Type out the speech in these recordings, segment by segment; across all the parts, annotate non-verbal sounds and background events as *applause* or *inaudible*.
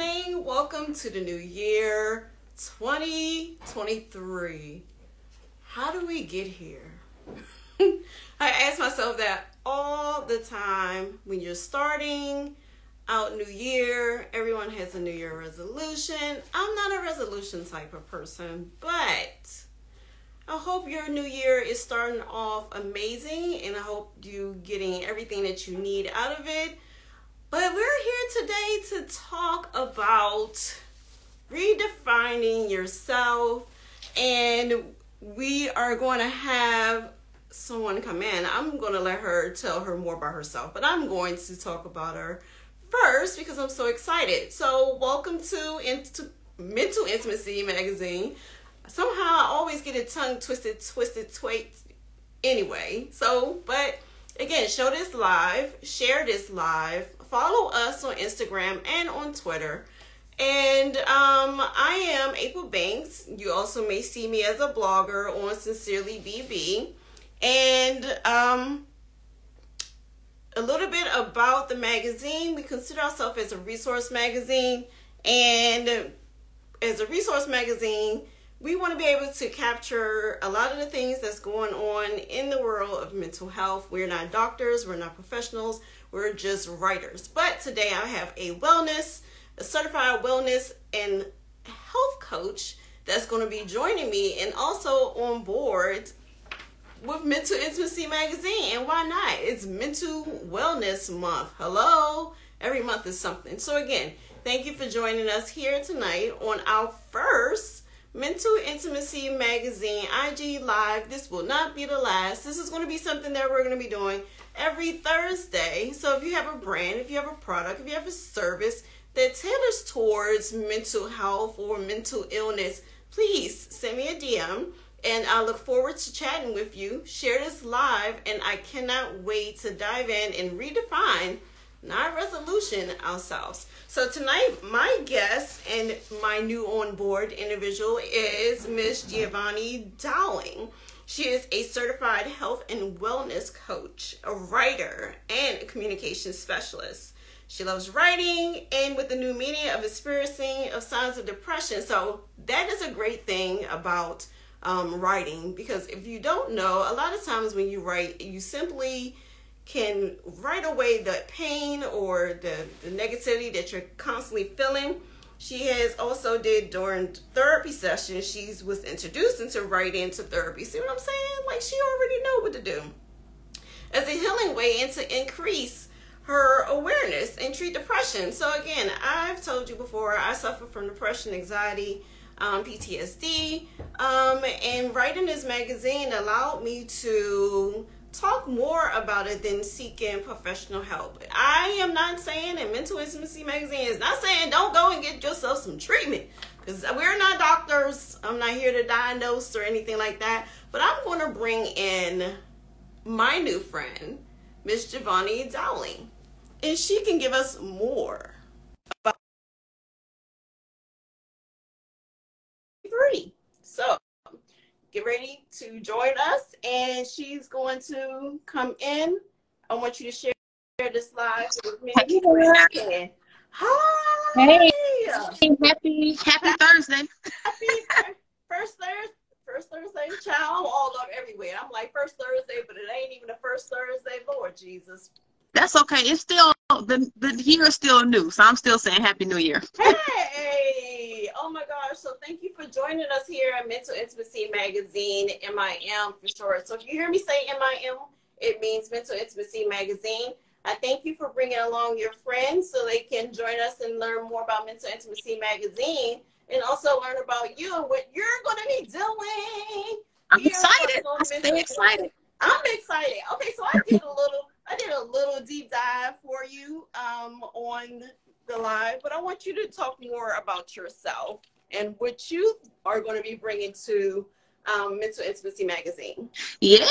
evening. Welcome to the new year 2023. How do we get here? *laughs* I ask myself that all the time when you're starting out new year. Everyone has a new year resolution. I'm not a resolution type of person, but I hope your new year is starting off amazing and I hope you getting everything that you need out of it. But we're here today to talk about redefining yourself and we are going to have someone come in. I'm going to let her tell her more about herself, but I'm going to talk about her first because I'm so excited. So, welcome to into Mental Intimacy magazine. Somehow I always get a tongue twisted, twisted, twait. Anyway, so but again, show this live, share this live, follow us on Instagram and on Twitter. And um, I am April Banks. You also may see me as a blogger on Sincerely BB. And um, a little bit about the magazine. We consider ourselves as a resource magazine, and as a resource magazine, we want to be able to capture a lot of the things that's going on in the world of mental health. We're not doctors, we're not professionals, we're just writers. But today I have a wellness, a certified wellness and health coach that's going to be joining me and also on board with Mental Intimacy Magazine. And why not? It's Mental Wellness Month. Hello? Every month is something. So, again, thank you for joining us here tonight on our first Mental Intimacy Magazine IG Live. This will not be the last. This is going to be something that we're going to be doing every Thursday. So, if you have a brand, if you have a product, if you have a service that tailors towards mental health or mental illness, please send me a DM and I look forward to chatting with you. Share this live, and I cannot wait to dive in and redefine, not resolution, ourselves. So, tonight, my guest and my new on board individual is Miss Giavonni Downing. She is a certified health and wellness coach, a writer, and a communication specialist. She loves writing and with the new media of experiencing of signs of depression. So that is a great thing about um, writing because if you don't know, a lot of times when you write, you simply can write away the pain or the, the negativity that you're constantly feeling. She has also did during therapy sessions. She was introduced into writing to therapy. See what I'm saying? Like she already know what to do as a healing way and to increase her awareness and treat depression. So again, I've told you before, I suffer from depression, anxiety, um, PTSD. Um, and writing this magazine allowed me to talk more about it than seeking professional help. I am not saying, and Mental Intimacy Magazine is not saying don't go and get yourself some treatment because we're not doctors. I'm not here to diagnose or anything like that. But I'm going to bring in my new friend, Miss Giavonni Downing, and she can give us more about three. So get ready to join us, and she's going to come in. I want you to share this live with me. Hey. Hi. Hey. Happy Happy Thursday. Happy first Thursday. First Thursday, child. I'm all up everywhere. I'm like first Thursday, but it ain't even the first Thursday. Lord Jesus. That's okay. It's still the the year is still new, so I'm still saying Happy New Year. Hey! Oh my gosh! So thank you for joining us here at Mental Intimacy Magazine, MIM for short. So if you hear me say MIM, it means Mental Intimacy Magazine. I thank you for bringing along your friends so they can join us and learn more about Mental Intimacy Magazine and also learn about you and what you're going to be doing. I'm excited. I'm stay excited. I'm excited. Okay, so I did a little I did a little deep dive for you um, on the live, but I want you to talk more about yourself and what you are going to be bringing to um, Mental Intimacy Magazine. Yeah.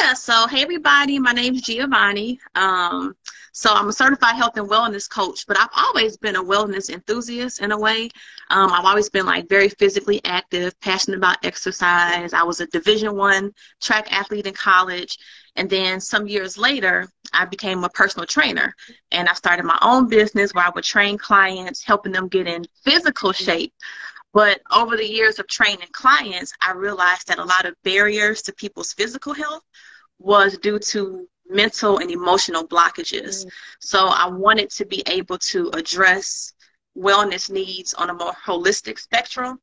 Yeah, so hey everybody, my name is Giavonni. Um, so I'm a certified health and wellness coach, but I've always been a wellness enthusiast in a way. Um, I've always been like very physically active, passionate about exercise. I was a Division One track athlete in college, And then some years later, I became a personal trainer and I started my own business where I would train clients, helping them get in physical shape. But over the years of training clients, I realized that a lot of barriers to people's physical health was due to mental and emotional blockages. Mm. So I wanted to be able to address wellness needs on a more holistic spectrum.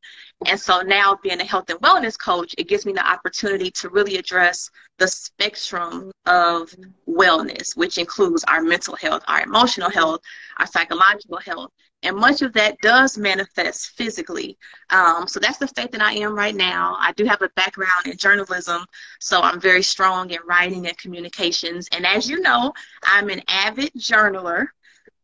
And so now being a health and wellness coach, it gives me the opportunity to really address the spectrum of wellness, which includes our mental health, our emotional health, our psychological health. And much of that does manifest physically. Um, so that's the state that I am right now. I do have a background in journalism, so I'm very strong in writing and communications. And as you know, I'm an avid journaler.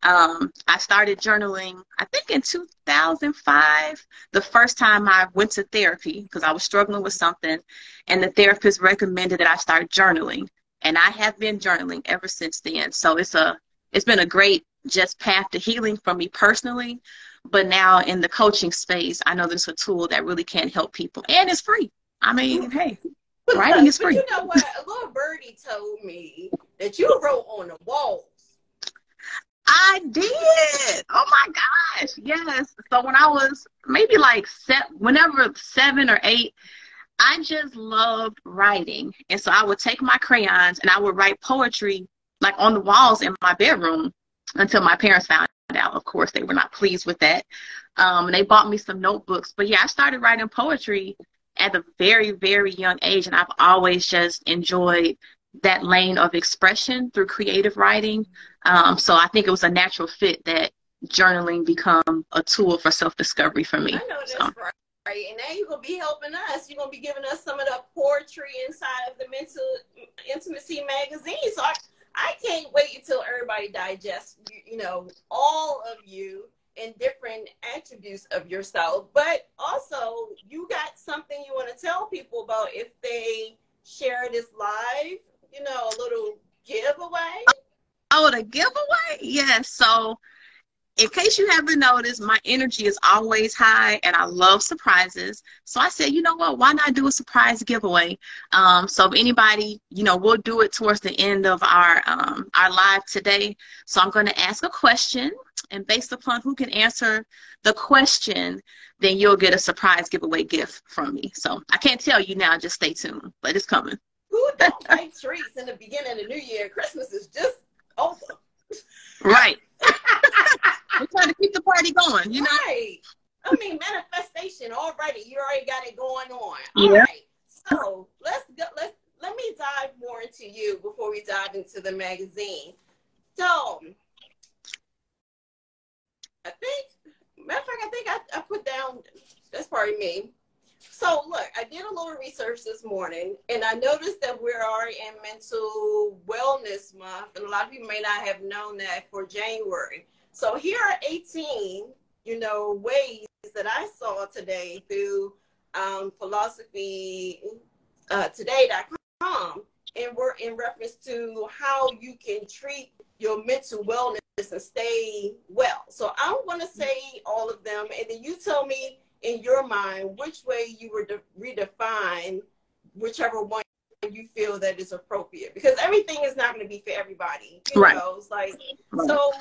Um, I started journaling, I think in 2005, the first time I went to therapy because I was struggling with something, and the therapist recommended that I start journaling. And I have been journaling ever since then. So it's a it's been a great just path to healing for me personally. But now in the coaching space, I know there's a tool that really can help people, and it's free. I mean, *laughs* hey, writing is free. But you know what? A little birdie told me that you wrote on the wall I did. Oh my gosh. Yes. So when I was maybe like seven, whenever seven or eight, I just loved writing. And so I would take my crayons and I would write poetry like on the walls in my bedroom until my parents found out. Of course, they were not pleased with that. Um, and they bought me some notebooks. But yeah, I started writing poetry at a very, very young age. And I've always just enjoyed that lane of expression through creative writing. Um, so I think it was a natural fit that journaling become a tool for self discovery for me. I know that's so. right. Right. And now you're gonna be helping us. You're gonna be giving us some of the poetry inside of the mental intimacy magazine. So I, I can't wait until everybody digests, you, you know, all of you and different attributes of yourself. But also, you got something you want to tell people about if they share this live you know, a little giveaway? Oh, the giveaway? Yes. So, in case you haven't noticed, my energy is always high and I love surprises. So I said, you know what? Why not do a surprise giveaway? Um, so if anybody, you know, we'll do it towards the end of our um, our live today. So I'm going to ask a question, and based upon who can answer the question, then you'll get a surprise giveaway gift from me. So I can't tell you now. Just stay tuned, but it's coming. Who don't like treats in the beginning of the new year? Christmas is just over. Right. *laughs* We're trying to keep the party going, you know? Right. I mean, manifestation already. You already got it going on. Yeah. All right. So let's go. Let's let me dive more into you before we dive into the magazine. So I think, matter of fact, I think I, I put down. That's probably me. So look, I did a little research this morning and I noticed that we are already in mental wellness month and a lot of people may not have known that for January. So here are 18, you know, ways that I saw today through um, philosophy uh, today.com and we're in reference to how you can treat your mental wellness and stay well. So I'm going to say all of them and then you tell me in your mind which way you would de- redefine whichever one you feel that is appropriate because everything is not going to be for everybody you right. know it's like right. so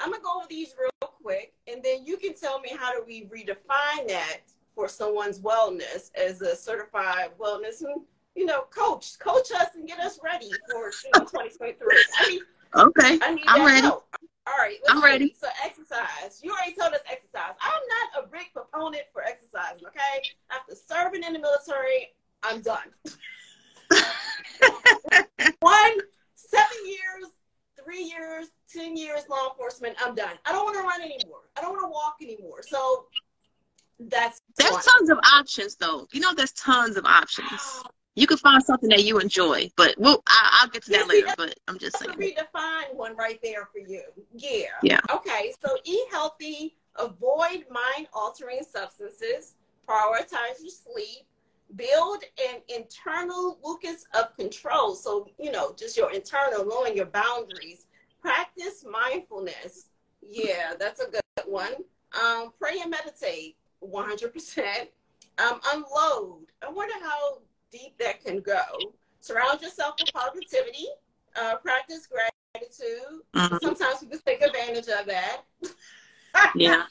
i'm gonna go over these real quick and then you can tell me how do we redefine that for someone's wellness as a certified wellness you know coach coach us and get us ready for *laughs* 2023 I need, okay I am ready help. All right, I'm ready. So exercise. You already told us exercise. I'm not a big proponent for exercising. Okay, after serving in the military, I'm done. *laughs* One, seven years, three years, ten years law enforcement. I'm done. I don't want to run anymore. I don't want to walk anymore. So that's there's tons of options though. You know, there's tons of options ah, you can find something that you enjoy. But we'll, I, will get to that later. but I'm just saying. Redefine one right there for you. Yeah. Yeah. Okay. So eat healthy. Avoid mind-altering substances. Prioritize your sleep. Build an internal locus of control. So you know, just your internal, knowing your boundaries. Practice mindfulness. Yeah, that's a good one. Um, pray and meditate. 100%. Um, unload. I wonder how deep that can go. surround yourself with positivity, uh, practice gratitude. Mm-hmm. Sometimes people take advantage of that. *laughs* yeah.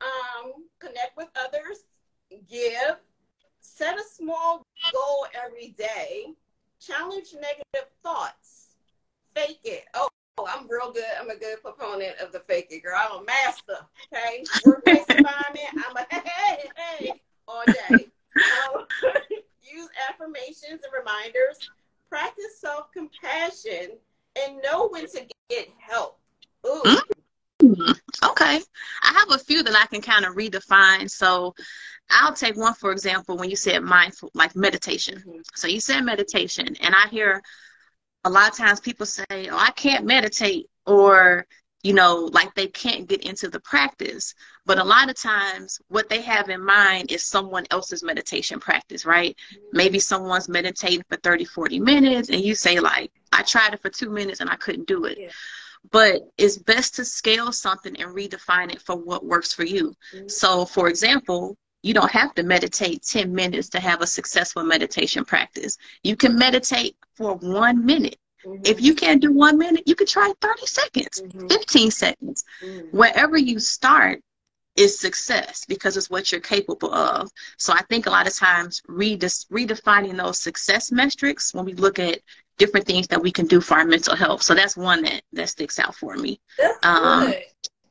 um, connect with others, give, set a small goal every day, challenge negative thoughts, fake it. Oh, I'm real good. I'm a good proponent of the fake it, girl. I'm a master. Okay, workplace *laughs* environment. I'm a *laughs* hey, hey, hey, all day. *laughs* Use affirmations and reminders. Practice self compassion and know when to get help. Mm-hmm. Okay. I have a few that I can kind of redefine. So I'll take one, for example, when you said mindful, like meditation. Mm-hmm. So you said meditation, and I hear a lot of times people say, oh, I can't meditate, or, you know, like they can't get into the practice. But a lot of times, what they have in mind is someone else's meditation practice, right? Maybe someone's meditating for 30, 40 minutes, and you say, like, I tried it for two minutes and I couldn't do it. Yeah. But it's best to scale something and redefine it for what works for you. Mm-hmm. So, for example, you don't have to meditate 10 minutes to have a successful meditation practice. You can meditate for one minute. Mm-hmm. If you can't do one minute, you can try 30 seconds, mm-hmm. 15 seconds. Mm-hmm. Wherever you start is success because it's what you're capable of. So I think a lot of times redefining those success metrics when we look at different things that we can do for our mental health. So that's one that, that sticks out for me. That's um, good.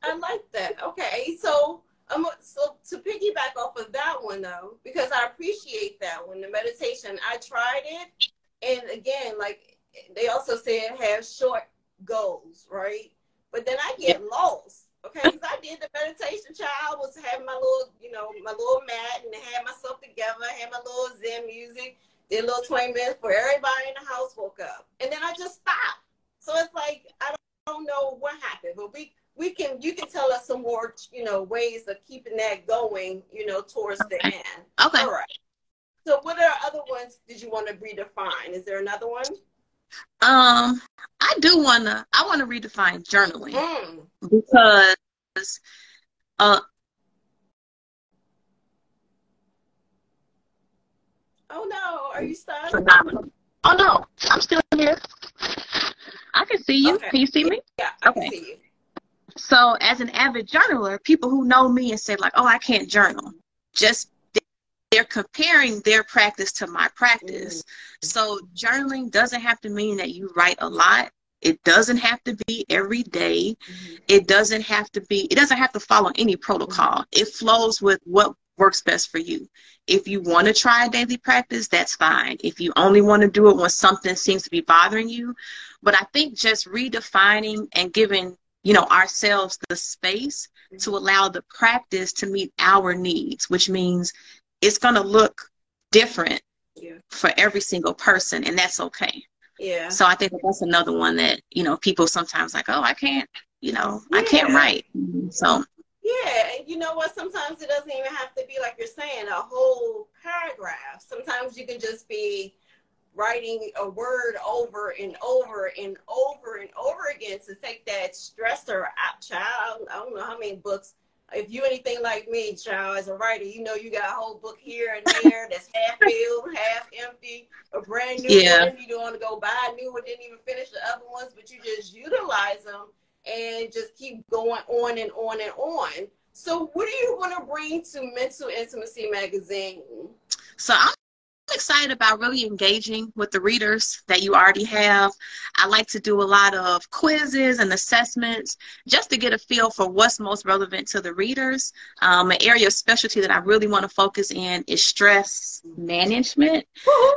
I like that. Okay. So um, so to piggyback off of that one though, because I appreciate that one, the meditation, I tried it, and again, like they also said, have short goals, right? But then I get lost, okay? Because I did the meditation, child was having my little, you know, my little mat, and had myself together, had my little Zen music, did a little twenty minutes for everybody in the house woke up, and then I just stopped. So it's like I don't, I don't know what happened, but we we can you can tell us some more you know ways of keeping that going you know towards okay. the end okay all right so what are other ones did you want to redefine is there another one um i do want to i want to redefine journaling. Mm. because uh oh no. Are you stuck phenomenal oh no. I'm still here. I can see you. Okay. can you see me? Yeah I okay. can see you. So as an avid journaler, people who know me and say like, "Oh, I can't journal," just they're comparing their practice to my practice. Mm-hmm. So journaling doesn't have to mean that you write a lot. It doesn't have to be every day. Mm-hmm. It doesn't have to be. It doesn't have to follow any protocol. Mm-hmm. It flows with what works best for you. If you want to try a daily practice, that's fine. If you only want to do it when something seems to be bothering you, but I think just redefining and giving you know ourselves the space to mm-hmm. allow the practice to meet our needs which means it's going to look different yeah. for every single person and that's okay yeah so i think that's another one that you know people sometimes like oh i can't you know yeah. i can't write so yeah and you know what sometimes it doesn't even have to be like you're saying a whole paragraph sometimes you can just be writing a word over and over and over and over again to take that stressor out, child. I don't know how many books. If you anything like me, child, as a writer, you know you got a whole book here and there that's half filled, half empty, a brand new yeah. one. You don't want to go buy a new one, didn't even finish the other ones, but you just utilize them and just keep going on and on and on. So, what do you want to bring to Mental Intimacy Magazine? So, I'm excited about really engaging with the readers that you already have. I like to do a lot of quizzes and assessments just to get a feel for what's most relevant to the readers. Um, an area of specialty that I really want to focus in is stress management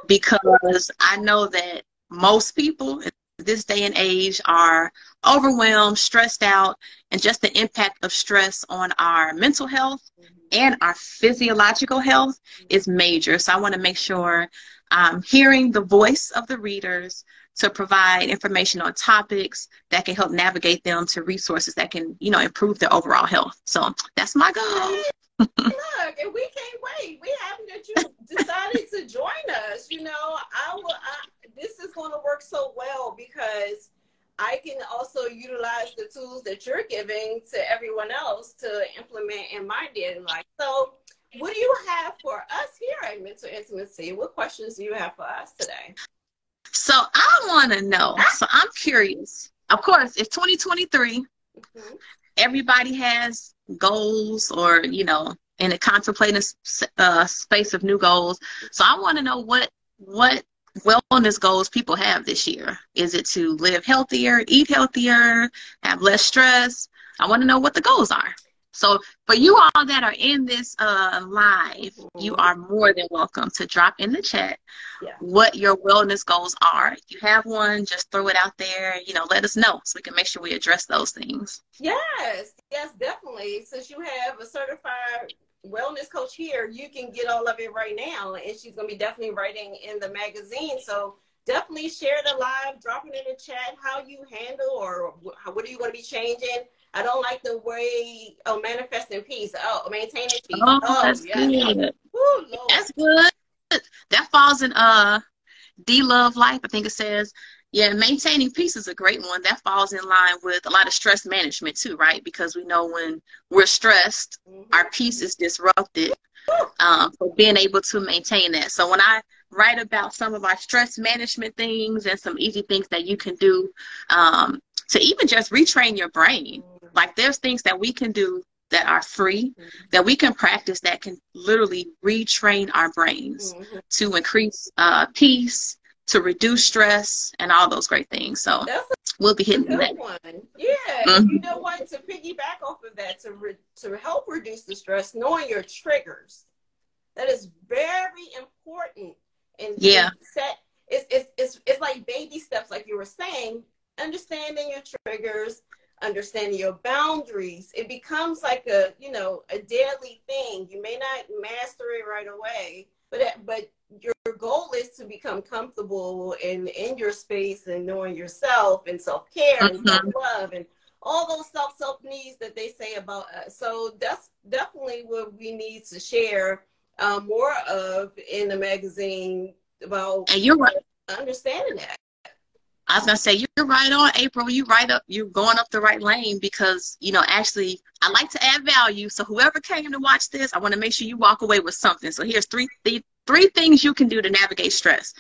because I know that most people this day and age are overwhelmed, stressed out, and just the impact of stress on our mental health and our physiological health is major. So I want to make sure I'm hearing the voice of the readers to provide information on topics that can help navigate them to resources that can, you know, improve their overall health. So that's my goal. Look, and we can't wait. We happy that you decided to join us. You know, I will. I, this is going to work so well because I can also utilize the tools that you're giving to everyone else to implement in my daily life. So, what do you have for us here at Mental Intimacy? What questions do you have for us today? So I want to know. So I'm curious. Of course, it's 2023. Mm-hmm. Everybody has goals, or you know, in a contemplating uh, space of new goals. So I want to know what what wellness goals people have this year. Is it to live healthier, eat healthier, have less stress? I want to know what the goals are. So for you all that are in this uh, live, mm-hmm. you are more than welcome to drop in the chat yeah. what your wellness goals are. If you have one, just throw it out there. You know, let us know so we can make sure we address those things. Yes, yes, definitely. Since you have a certified wellness coach here, you can get all of it right now. And she's going to be definitely writing in the magazine. So definitely share the live, drop it in the chat how you handle or what are you going to be changing. I don't like the way oh manifesting peace. Oh, maintaining peace. Oh, oh that's yes. good. Ooh, that's good. That falls in uh D Love Life. I think it says yeah, maintaining peace is a great one. That falls in line with a lot of stress management too, right? Because we know when we're stressed, mm-hmm. our peace is disrupted. Um, for being able to maintain that. So when I write about some of our stress management things and some easy things that you can do um, to even just retrain your brain, mm-hmm. like there's things that we can do that are free mm-hmm. that we can practice that can literally retrain our brains mm-hmm. to increase uh, peace to reduce stress and all those great things. So we'll be hitting that one. Yeah, mm-hmm. you know what? To piggyback off of that, to re- to help reduce the stress, knowing your triggers, that is very important. And yeah, set it's, it's it's it's like baby steps, like you were saying. Understanding your triggers, understanding your boundaries, it becomes like a you know a daily thing. You may not master it right away, but but your goal is to become comfortable in in your space and knowing yourself and self care mm-hmm. and self love and all those self self needs that they say about us. So that's definitely what we need to share um, more of in the magazine about. And you're right. Understanding that. I was gonna say you're right on, April. You right up. You're going up the right lane because you know actually I like to add value. So whoever came to watch this, I want to make sure you walk away with something. So here's three th- three things you can do to navigate stress.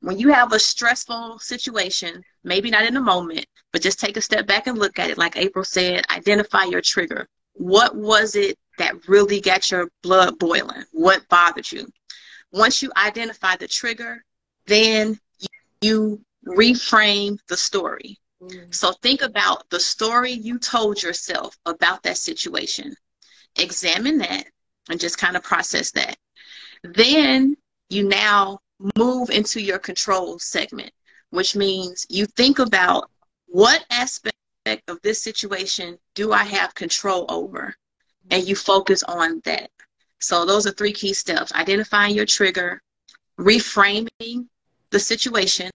When you have a stressful situation, maybe not in the moment, but just take a step back and look at it. Like April said, identify your trigger. What was it that really got your blood boiling? What bothered you? Once you identify the trigger, then you reframe the story. Mm. So think about the story you told yourself about that situation. Examine that and just kind of process that. Then you now move into your control segment, which means you think about what aspect of this situation do I have control over? And you focus on that. So those are three key steps identifying your trigger, reframing the situation,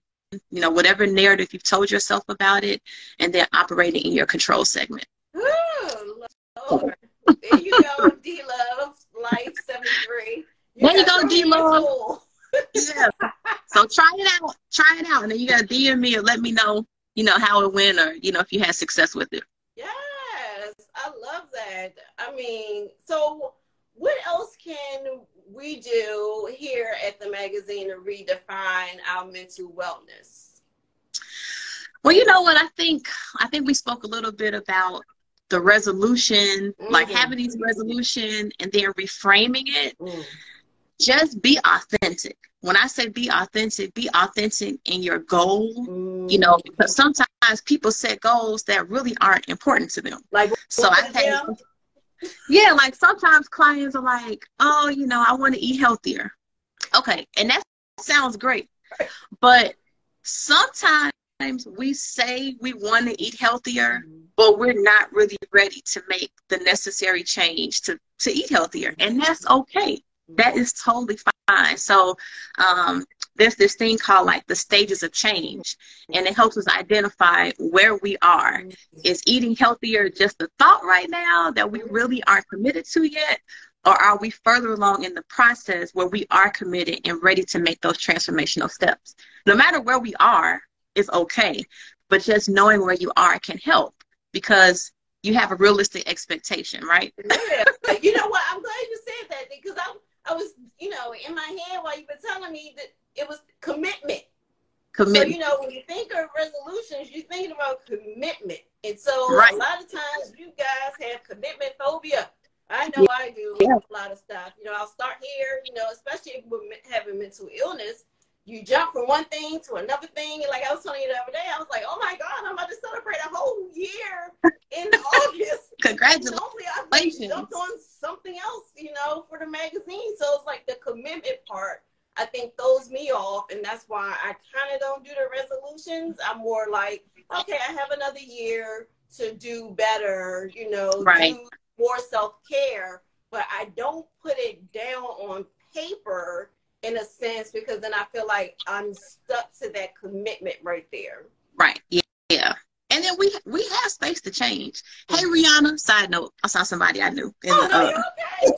you know, whatever narrative you've told yourself about it, and then operating in your control segment. Ooh, Lord. there you go, *laughs* D Love, Life 73. You there you go, D Love. yeah. So try it out. Try it out. And then you gotta DM me or let me know, you know, how it went or, you know, if you had success with it. Yes. I love that. I mean, so what else can we do here at the magazine to redefine our mental wellness? Well, you know what? I think I think we spoke a little bit about the resolution, mm-hmm. like having these resolution and then reframing it. Mm. Just be authentic. When I say be authentic, be authentic in your goal. Mm. You know, because sometimes people set goals that really aren't important to them. Like so, I think yeah, like sometimes clients are like, oh, you know, I want to eat healthier. Okay, and that sounds great. But sometimes we say we want to eat healthier, but we're not really ready to make the necessary change to, to eat healthier. And that's okay. That is totally fine. So um, there's this thing called like the stages of change and it helps us identify where we are is eating healthier just a thought right now that we really aren't committed to yet or are we further along in the process where we are committed and ready to make those transformational steps no matter where we are is okay but just knowing where you are can help because you have a realistic expectation, right? Yeah. you know what? I'm glad you said that because I I was, you know, in my head while you were telling me that it was commitment. Commitment. So, you know, when you think of resolutions, you're thinking about commitment. And so right. a lot of times you guys have commitment phobia. I know yeah. I do yeah. a lot of stuff. You know, I'll start here, you know, especially if we're having mental illness you jump from one thing to another thing. And like I was telling you the other day, I was like, oh my God, I'm about to celebrate a whole year in *laughs* August. Congratulations. Hopefully I've jumped on something else, you know, for the magazine. So it's like the commitment part, I think throws me off. And that's why I kind of don't do the resolutions. I'm more like, okay, I have another year to do better, you know, right. do more self-care. But I don't put it down on paper in a sense because then I feel like I'm stuck to that commitment right there. Right. Yeah. Yeah. And then we we have space to change. Hey Rihanna, side note, I saw somebody I knew. In oh, the, no, uh, okay. okay.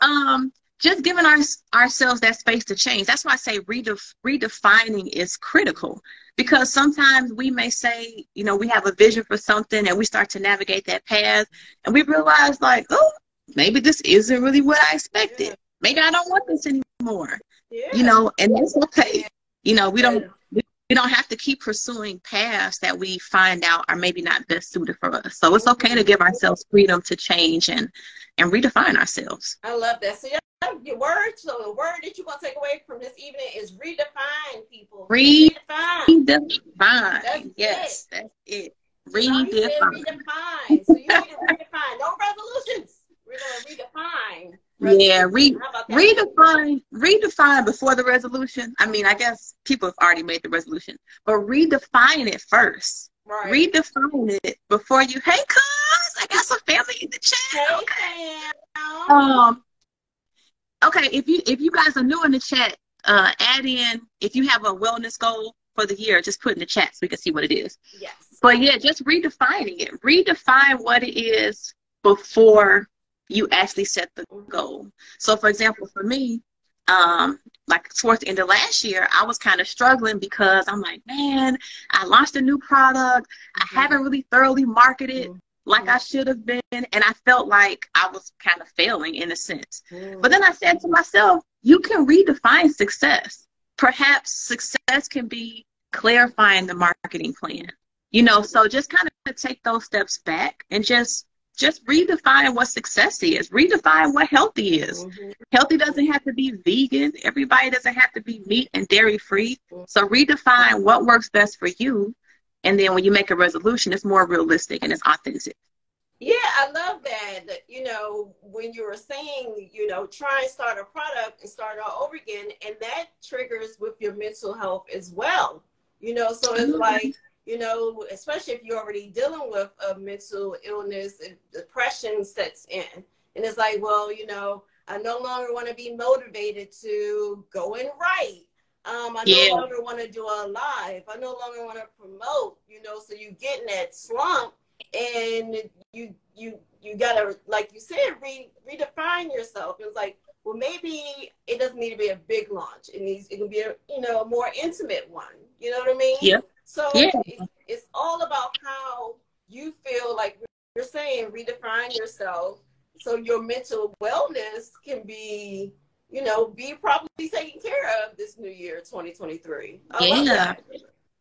*laughs* um, just giving our, ourselves that space to change. That's why I say redef- redefining is critical because sometimes we may say, you know, we have a vision for something and we start to navigate that path and we realize like, oh, maybe this isn't really what I expected. Maybe I don't want this anymore. Yeah. You know, and that's okay. You know, we don't we, don't have to keep pursuing paths that we find out are maybe not best suited for us. So it's okay to give ourselves freedom to change and and redefine ourselves. I love that. So yeah, your word, so the word that you're gonna take away from this evening is redefine people. Redefine. Redefine. yes, it. that's it. Redefine. redefine. So you need to redefine. No resolutions. We're gonna redefine yeah, re- redefine redefine before the resolution. I mean, I guess people have already made the resolution, but redefine it first. Right. Redefine it before you. Hey, cuz I got some family in the chat. Hey, okay. Um. Okay, if you if you guys are new in the chat, uh, add in if you have a wellness goal for the year, just put in the chat so we can see what it is. Yes. But yeah, just redefining it. Redefine what it is before you actually set the goal. So, for example, for me, um, like towards the end of last year, I was kind of struggling because I'm like, man, I launched a new product. I mm-hmm. haven't really thoroughly marketed mm-hmm. like I should have been. And I felt like I was kind of failing in a sense. Mm-hmm. But then I said to myself, you can redefine success. Perhaps success can be clarifying the marketing plan. You know, so just kind of take those steps back and just just redefine what success is. Redefine what healthy is. Mm-hmm. Healthy doesn't have to be vegan. Everybody doesn't have to be meat and dairy free. Mm-hmm. So redefine what works best for you. And then when you make a resolution, it's more realistic and it's authentic. Yeah, I love that. You know, when you were saying, you know, try and start a product and start all over again, and that triggers with your mental health as well. You know, so it's mm-hmm. like you know, especially if you're already dealing with a mental illness and depression sets in. And it's like, well, you know, I no longer want to be motivated to go and write. Um, I yeah. no longer want to do a live. I no longer want to promote, you know, so you get in that slump and you you you gotta like you said, re, redefine yourself. It's like, well maybe it doesn't need to be a big launch. It needs it can be a you know a more intimate one. You know what I mean? Yeah. So yeah. it's, it's all about how you feel like you're saying redefine yourself. So your mental wellness can be you know be properly taken care of this new year 2023 I yeah.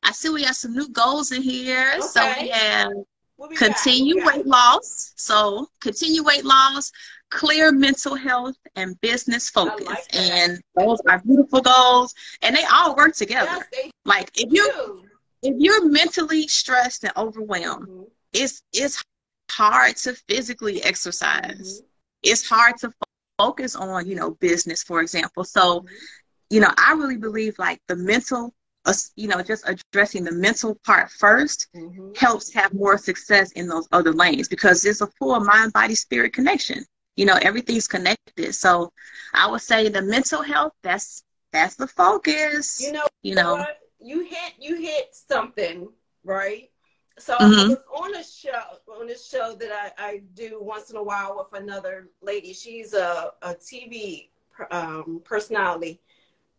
i see we have some new goals in here. Okay. so we have we continue weight weight loss. So continue weight loss clear mental health and business focus. like and those are beautiful goals. And they all work together. Yes, like if you do if you're mentally stressed and overwhelmed, mm-hmm. it's it's hard to physically exercise. Mm-hmm. It's hard to focus on, you know, business, for example. So, mm-hmm. you know, I really believe like the mental, uh, you know, just addressing the mental part 1st mm-hmm. helps have more success in those other lanes because it's a full mind, body, spirit connection. You know, everything's connected. So, I would say the mental health that's that's the focus. You know, you know. What? You hit you hit something right so mm-hmm. I was on a show on a show that I, I do once in a while with another lady. She's a, a TV um, personality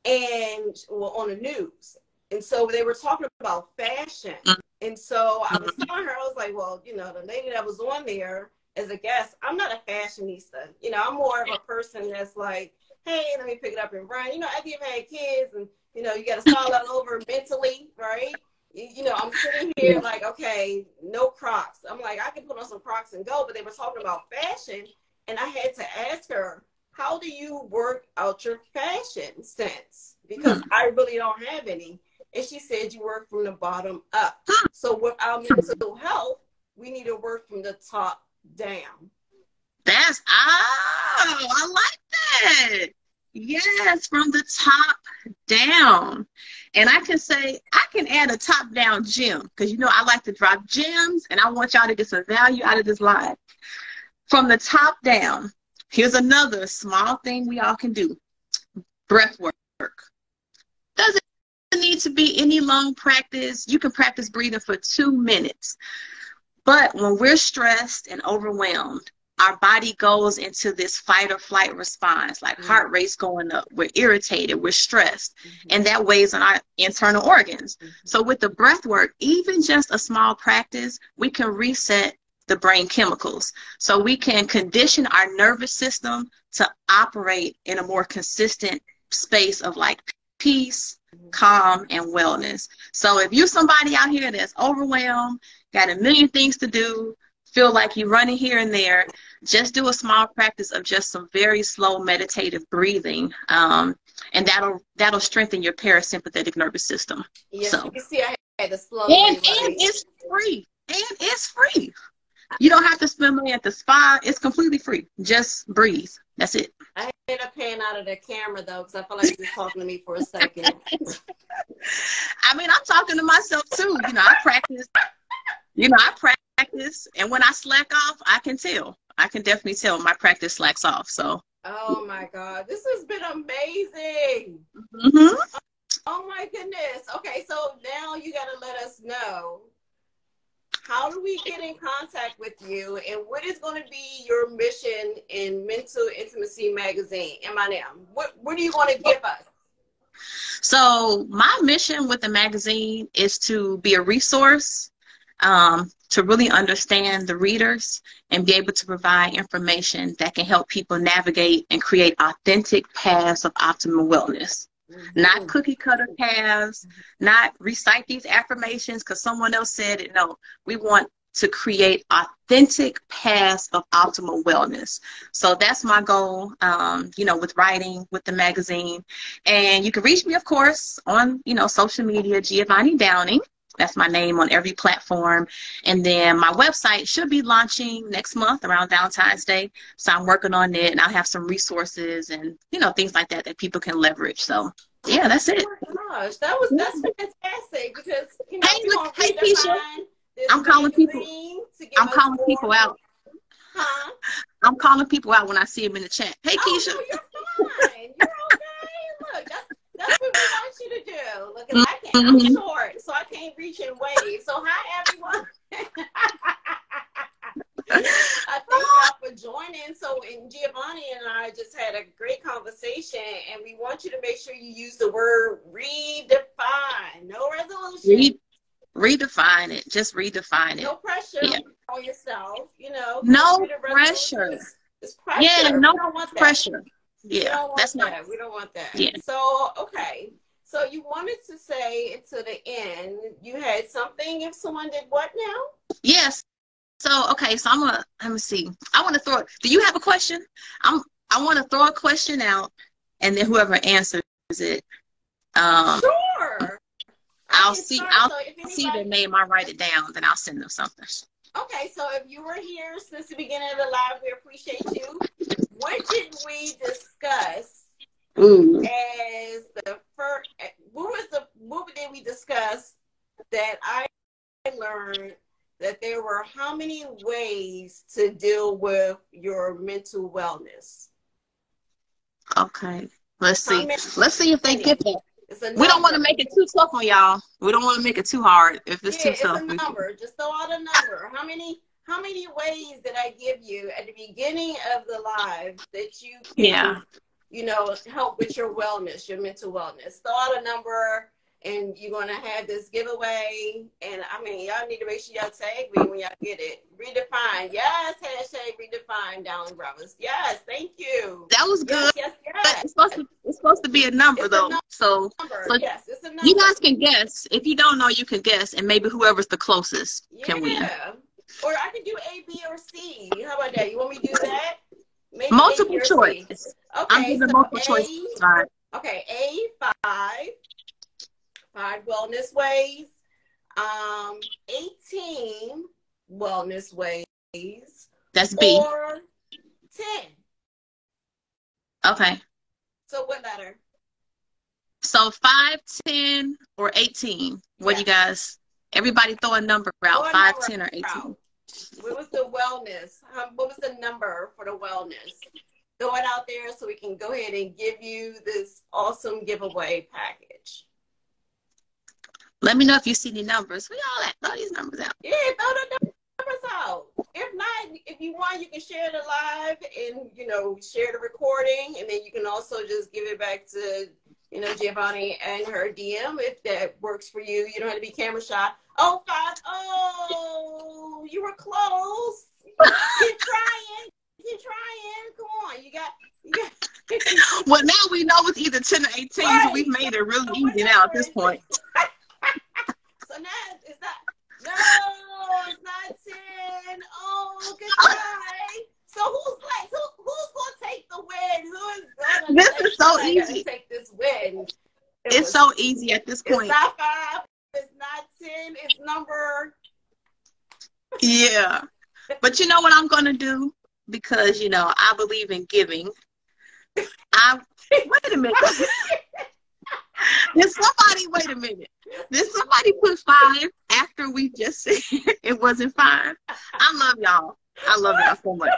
and well on the news. And so they were talking about fashion. Mm-hmm. And so I was telling her, I was like, well, you know, the lady that was on there as a guest, I'm not a fashionista. You know, I'm more of a person that's like, hey, let me pick it up and run. You know, after you've had kids and, you know, you got to start all over mentally, right? You, you know, I'm sitting here like, okay, no Crocs. I'm like, I can put on some Crocs and go, but they were talking about fashion. And I had to ask her, how do you work out your fashion sense? Because hmm. I really don't have any. And she said you work from the bottom up. So with our mental health, we need to work from the top down. That's oh, I like that. Yes, from the top down. And I can say I can add a top down gem because you know I like to drop gems and I want y'all to get some value out of this live. From the top down, here's another small thing we all can do. Breath work. Doesn't need to be any long practice. You can practice breathing for two minutes. But when we're stressed and overwhelmed, our body goes into this fight or flight response, like mm-hmm. heart rate's going up, we're irritated, we're stressed, mm-hmm. and that weighs on our internal organs. Mm-hmm. So with the breath work, even just a small practice, we can reset the brain chemicals. So we can condition our nervous system to operate in a more consistent space of like peace, calm, and wellness. So if you're somebody out here that's overwhelmed, got a million things to do, feel like you're running here and there, just do a small practice of just some very slow meditative breathing. Um, and that'll that'll strengthen your parasympathetic nervous system. Yes, so. you can see I had a slow and, and it's free. And it's free. You don't have to spend money at the spa. It's completely free. Just breathe. That's it. I ended up paying out of the camera though, because I felt like you're talking to me for a second. *laughs* I mean, I'm talking to myself too. You know, I practice. You know, I practice, and when I slack off, I can tell. I can definitely tell my practice slacks off. So. Oh my God, this has been amazing. Mm-hmm. Oh my goodness. Okay, so now you got to let us know how do we get in contact with you and what is going to be your mission in mental intimacy magazine m&m what, what do you want to give us so my mission with the magazine is to be a resource um, to really understand the readers and be able to provide information that can help people navigate and create authentic paths of optimal wellness Mm-hmm. Not cookie cutter paths, not recite these affirmations because someone else said it. No, we want to create authentic paths of optimal wellness. So that's my goal, um, you know, with writing, with the magazine. And you can reach me, of course, on, you know, social media, Giavonni Downing. That's my name on every platform. And then my website should be launching next month around Valentine's Day. So I'm working on it and I'll have some resources and, you know, things like that that people can leverage. So yeah, that's it. Oh my gosh, that was that's fantastic because you know, hey, hey Keisha, I'm calling people. I'm calling people out. Huh? I'm calling people out when I see them in the chat. Hey, oh, Keisha. No, you're fine. You're okay. Look, that's that's what we want you to do. Look. I can't. I'm mm-hmm. short, so I can't reach and wave. So hi, everyone. *laughs* I thank y'all for joining. So, and Giavonni and I just had a great conversation, and we want you to make sure you use the word redefine. No resolution. Re- redefine it. Just redefine it. No pressure yeah. on yourself. You know. No pressure. It's pressure. Yeah, no pressure. Yeah, that's that. not. We don't want that. Yeah. So okay. So you wanted to say to the end, you had something if someone did what now? Yes. So okay, so I'm gonna let me see. I want to throw. Do you have a question? I'm. I want to throw a question out, and then whoever answers it. Um, sure. I'll see. Start, I'll so anybody, see their name. I write it down, then I'll send them something. Okay, so if you were here since the beginning of the live, we appreciate you. What did we discuss Ooh. as the first? What was the what did we discuss that I learned that there were how many ways to deal with your mental wellness? Okay, let's see. Let's see if they get that. We don't want to make it too tough on y'all. We don't want to make it too hard. If it's yeah, too tough, it's a number. Just throw out a number. How many? How many ways did I give you at the beginning of the live that you can, yeah. You know, help with your wellness, your mental wellness? Throw out a number and you're gonna have this giveaway. And I mean, y'all need to make sure y'all tag me when y'all get it. Redefine, yes. Hashtag redefine down brothers. Yes, thank you. That was good. Yes, yes, yes. it's supposed to it's supposed to be a number It's a though. number. So Number, so yes, it's a number. you guys can guess. If you don't know, you can guess, and maybe whoever's the closest can win. Or I can do A, B, or C. How about that? You want me to do that? Maybe Multiple or choice. Okay, I'm giving so multiple A, choice. Right. Okay, A five, five wellness ways. Um, eighteen wellness ways, That's B. or ten. Okay. So what letter? So five, ten, or eighteen. What do you guys? Everybody throw a number out. a Five, number ten, or eighteen. out. What was the wellness? How, what was the number for the wellness? Throw it out there so we can go ahead and give you this awesome giveaway package. Let me know if you see any numbers. We all at throw these numbers out. Yeah, throw the numbers out. If not, if you want, you can share the live and you know share the recording, and then you can also just give it back to you know Giavonni and her DM if that works for you. You don't have to be camera shy. Oh five, oh, you were close. Keep trying, keep trying. Come on, you got, you got. Well, now we know it's either ten or eighteen, so we've made it really So easy now at this point. *laughs* So now it's not. No, it's not ten. Oh, good try. So who's like? Who, who's gonna take the win? Who is gonna? This is so easy. Take this win. It It's was- so easy at this point. It's not five. It's not ten. It's number. Yeah. But you know what I'm going to do? Because, you know, I believe in giving. I wait a minute. *laughs* Did somebody wait a minute? Did somebody put five after we just said *laughs* it wasn't five? I love y'all. I love y'all so much.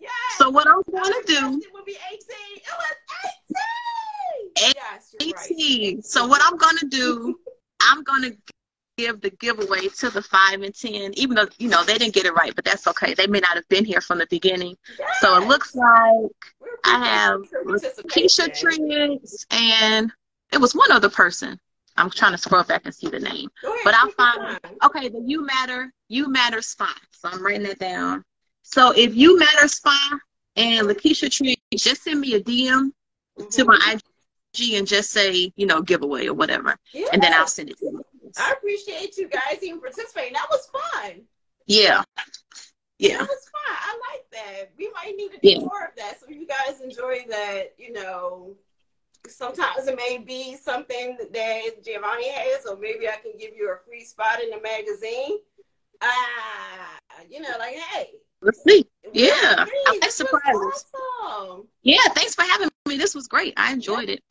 Yes. So what I'm going to do It would be eighteen. It was eighteen. Eight- yes, you're right. 18. So what I'm gonna do, I'm gonna give the giveaway to the five and ten, even though you know they didn't get it right, but that's okay. They may not have been here from the beginning. So it looks like I have. Keisha Triggs and it was one other person. I'm trying to scroll back and see the name. Ahead, But I'll find okay, the You Matter, You Matter Spa. So I'm writing that down. So if You Matter Spa and Lakeisha Triggs, just send me a DM to my IG and just say, you know, giveaway or whatever. And then I'll send it to you. I appreciate you guys even participating. That was fun. Yeah. Yeah. That was fun. I like that. We might need to do Yeah. more of that. So you guys enjoy that, you know, sometimes it may be something that Giavonni has, or maybe I can give you a free spot in the magazine. Ah, you know, like, hey. Let's see. Yeah. got I threes. like This was surprises. Awesome. Yeah. Thanks for having me. This was great. I enjoyed it.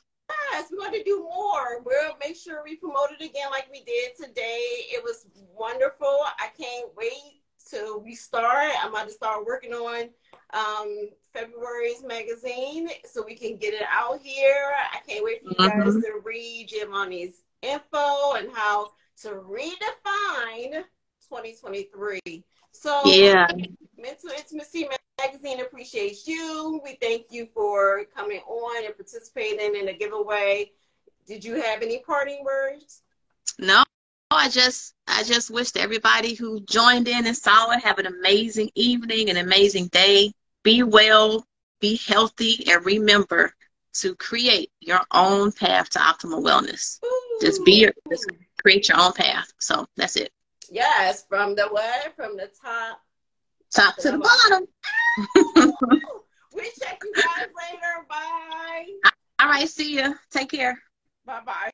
Yes, we want to do more. We'll make sure we promote it again like we did today. It was wonderful. I can't wait till we start. I'm about to start working on um, February's magazine so we can get it out here. I can't wait for you guys Mhm. to read Giavonni's info and how to redefine 2023. So Yeah. Mental Intimacy Magazine appreciates you. We thank you for coming on and participating in the giveaway. Did you have any parting words? No. I just I just wish to everybody who joined in and saw it have an amazing evening, an amazing day. Be well, be healthy, and remember to create your own path to optimal wellness. Just be your just create your own path. So that's it. Yes, from the what? From the top. Top to the bottom. *laughs* we'll check you guys later. Bye. All right, see ya. Take care. Bye bye.